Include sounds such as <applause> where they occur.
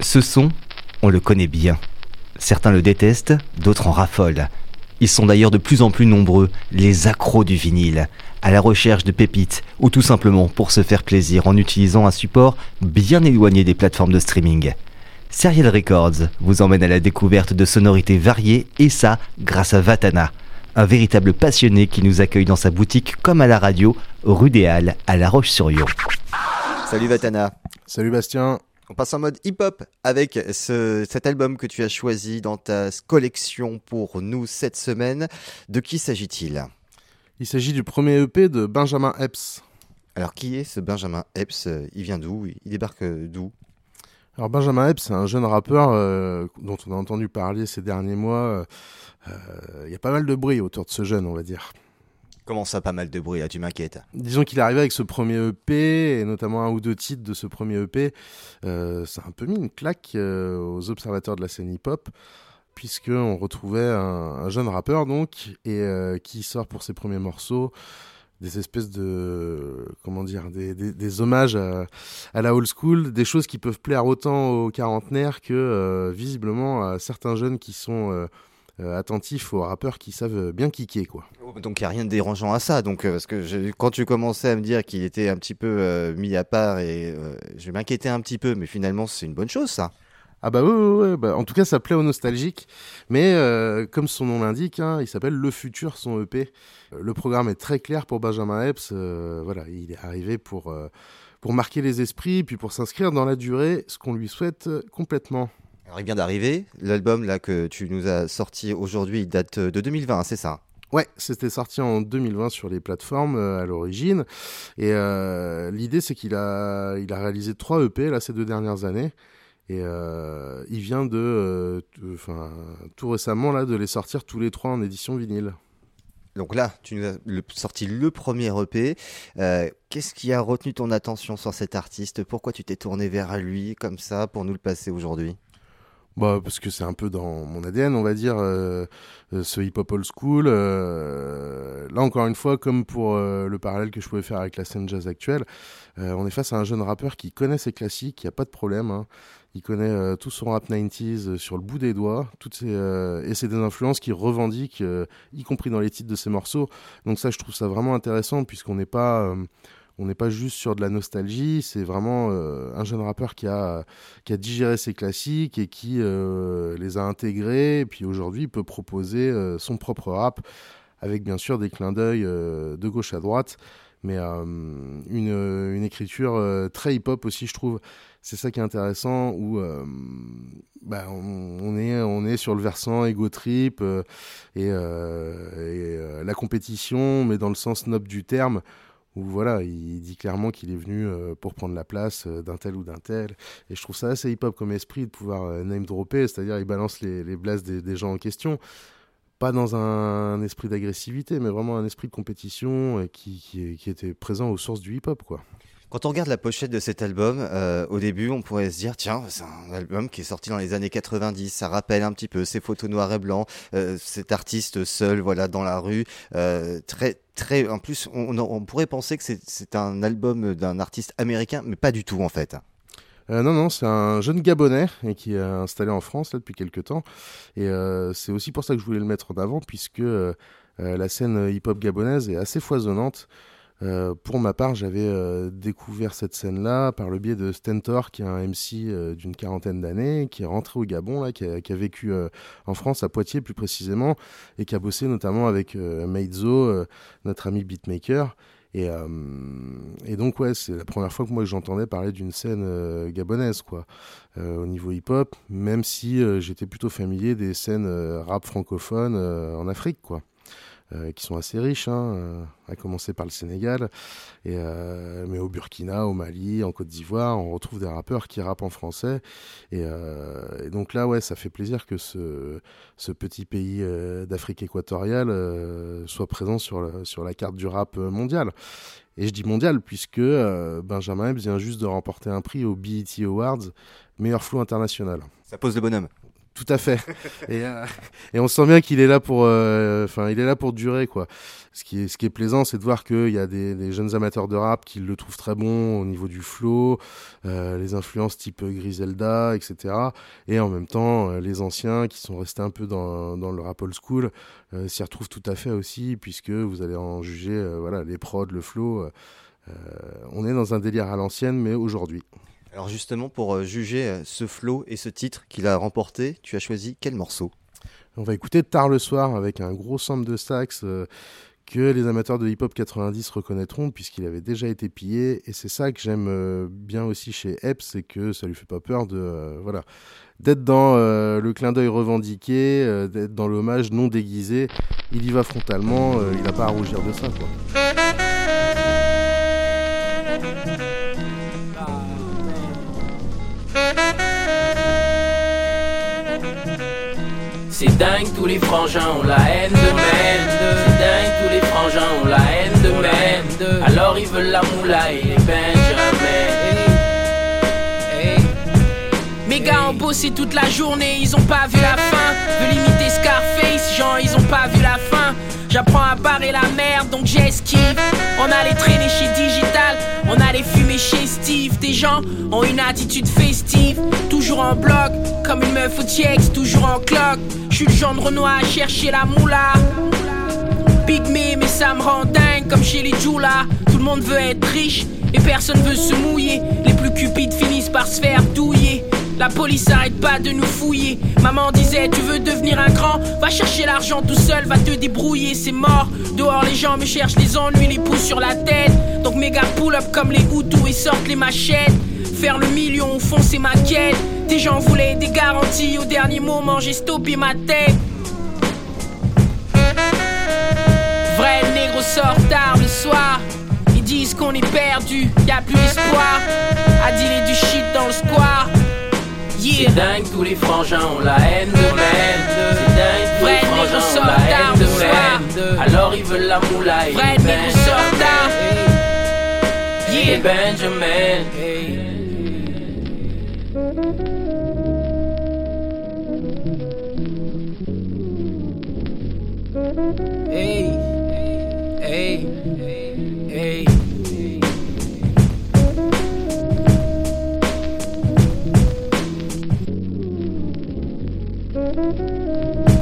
Ce son, on le connaît bien. Certains le détestent, d'autres en raffolent. Ils sont d'ailleurs de plus en plus nombreux, les accros du vinyle, à la recherche de pépites ou tout simplement pour se faire plaisir en utilisant un support bien éloigné des plateformes de streaming. Serial Records vous emmène à la découverte de sonorités variées et ça grâce à Vatana, un véritable passionné qui nous accueille dans sa boutique comme à la radio, rue des Halles, à La Roche-sur-Yon. Salut Vatana. Salut Bastien. On passe en mode hip-hop avec cet album que tu as choisi dans ta collection pour nous cette semaine. De qui s'agit-il? Il s'agit du premier EP de Benjamin Epps. Alors qui est ce Benjamin Epps? Il vient d'où? Il débarque d'où? Alors Benjamin Epps, c'est un jeune rappeur euh, dont on a entendu parler ces derniers mois. Euh, il y a pas mal de bruit autour de ce jeune, on va dire. Comment ça, pas mal de bruit Tu m'inquiètes. Disons qu'il est arrivé avec ce premier EP, et notamment un ou deux titres de ce premier EP. Euh, ça a un peu mis une claque euh, aux observateurs de la scène hip-hop, puisqu'on retrouvait un, jeune rappeur, donc, et euh, qui sort pour ses premiers morceaux des espèces de comment dire des, des, hommages à, à, la old school des choses qui peuvent plaire autant aux quarantenaires que visiblement à certains jeunes qui sont euh, attentif aux rappeurs qui savent bien kicker quoi. Oh, donc il n'y a rien de dérangeant à ça. Donc euh, parce que quand tu commençais à me dire qu'il était un petit peu euh, mis à part et je m'inquiétais un petit peu, mais finalement c'est une bonne chose ça. Ah bah oui, oui, bah, en tout cas ça plaît aux nostalgiques, mais comme son nom l'indique, hein, il s'appelle Le Futur, son EP. Le programme est très clair pour Benjamin Epps, voilà, il est arrivé pour, pour marquer les esprits, puis pour s'inscrire dans la durée, ce qu'on lui souhaite complètement. Alors, il vient d'arriver. L'album là que tu nous as sorti aujourd'hui, il date de 2020, c'est ça? Ouais, c'était sorti en 2020 sur les plateformes euh, à l'origine. Et euh, l'idée, c'est qu'il a, il a réalisé trois EP là ces deux dernières années. Et euh, il vient de, enfin, tout récemment là, de les sortir tous les trois en édition vinyle. Donc là, tu nous as sorti le premier EP. Qu'est-ce qui a retenu ton attention sur cet artiste? Pourquoi tu t'es tourné vers lui comme ça pour nous le passer aujourd'hui? Bah, parce que c'est un peu dans mon ADN, on va dire, euh, euh, ce hip-hop old school. Euh, là, encore une fois, comme pour le parallèle que je pouvais faire avec la scène jazz actuelle, on est face à un jeune rappeur qui connaît ses classiques, n'y a pas de problème. Hein. Il connaît tout son rap 90s sur le bout des doigts, toutes ses, et c'est des influences qu'il revendique, y compris dans les titres de ses morceaux. Donc ça, je trouve ça vraiment intéressant, puisqu'on n'est pas on n'est pas juste sur de la nostalgie, c'est vraiment euh, un jeune rappeur qui a, digéré ses classiques et qui euh, les a intégrés, et puis aujourd'hui peut proposer euh, son propre rap, avec bien sûr des clins d'œil de gauche à droite, mais une, écriture très hip-hop aussi, je trouve. C'est ça qui est intéressant, où bah, on, est, sur le versant ego trip et la compétition, mais dans le sens noble du terme où voilà, il dit clairement qu'il est venu euh, pour prendre la place euh, d'un tel ou d'un tel. Et je trouve ça assez hip-hop comme esprit de pouvoir euh, name dropper, c'est-à-dire il balance les, les des, gens en question. Pas dans un, esprit d'agressivité, mais vraiment un esprit de compétition qui, était présent aux sources du hip-hop. Quand on regarde la pochette de cet album, au début, on pourrait se dire, tiens, c'est un album qui est sorti dans les années 90, ça rappelle un petit peu ces photos noires et blancs, cet artiste seul, voilà, dans la rue, très, en plus, on, pourrait penser que c'est un album d'un artiste américain, mais pas du tout, en fait. Euh, non, non, c'est un jeune Gabonais qui est installé en France là, depuis quelques temps. Et euh, c'est aussi pour ça que je voulais le mettre en avant, puisque euh, la scène hip-hop gabonaise est assez foisonnante. Euh, pour ma part, j'avais euh, découvert cette scène-là par le biais de Stentor, qui est un MC euh, d'une quarantaine d'années, qui est rentré au Gabon, là, qui a, vécu en France, à Poitiers plus précisément, et qui a bossé notamment avec Meizo, notre ami beatmaker. Et, et, donc, ouais, c'est la première fois que moi j'entendais parler d'une scène gabonaise, quoi, au niveau hip-hop, même si j'étais plutôt familier des scènes rap francophones en Afrique, quoi. Euh, qui sont assez riches, hein, euh, à commencer par le Sénégal, euh, mais au Burkina, au Mali, en Côte d'Ivoire, on retrouve des rappeurs qui rappent en français. Et, donc là, ouais, ça fait plaisir que ce, petit pays d'Afrique équatoriale soit présent sur, la, sur la carte du rap mondial. Et je dis mondial puisque Benjamin Epps vient juste de remporter un prix au BET Awards, meilleur flou international. Ça pose le bonhomme. Tout à fait. <laughs> et, euh, et on sent bien qu'il est là pour, euh, enfin, il est là pour durer, quoi. Ce qui est, ce qui est plaisant, c'est de voir qu'il y a des, des, jeunes amateurs de rap qui le trouvent très bon au niveau du flow, euh, les influences type Griselda, etc. Et en même temps, euh, les anciens qui sont restés un peu dans, dans le rap old school euh, s'y retrouvent tout à fait aussi, puisque vous allez en juger, voilà, les prods, le flow. on est dans un délire à l'ancienne, mais aujourd'hui. Alors justement, pour euh, juger euh, ce flow et ce titre qu'il a remporté, tu as choisi quel morceau? On va écouter Tard le soir avec un gros sample de sax euh, que les amateurs de hip-hop 90 reconnaîtront puisqu'il avait déjà été pillé et c'est ça que j'aime bien aussi chez Epps, c'est que ça lui fait pas peur de voilà d'être dans le clin d'œil revendiqué, d'être dans l'hommage non déguisé. Il y va frontalement, il n'a pas à rougir de ça quoi. C'est dingue, tous les frangins ont la haine de merde. C'est dingue, tous les frangins ont la haine de merde. Alors ils veulent la moula et les Benjamin. Mes gars ont bossé toute la journée, ils ont pas vu la fin. Veux limiter Scarface, genre ils ont pas vu la fin. J'apprends à barrer la merde, donc j'esquive. On allait traîner chez Digital, on allait fumer chez Steve. Des gens ont une attitude festive, toujours en bloc, comme une meuf au TX, toujours en cloque. J'suis le genre de Renoir à chercher la moula. Big me, mais ça me rend dingue, comme chez les Jula. Tout le monde veut être riche, et personne veut se mouiller. Les plus cupides finissent par se faire douiller. La police arrête pas de nous fouiller. Maman disait Tu veux devenir un grand? Va chercher l'argent tout seul, va te débrouiller, c'est mort. Dehors, les gens me cherchent les ennuis, les pouces sur la tête. Donc gars pull up comme les Hutus et sortent les machettes. Faire le million au fond, c'est ma quête. Des gens voulaient des garanties, au dernier moment, j'ai stoppé ma tête. Vrai négro sort tard le soir. Ils disent qu'on est perdu, y a plus d'espoir. À dealer du shit dans le square. C'est dingue, tous les frangins ont la haine de merde. C'est dingue, tous les frangins ont la haine de. Alors ils veulent la moula et Vrai les sorta. Yeah, Benjamin. Hey, Música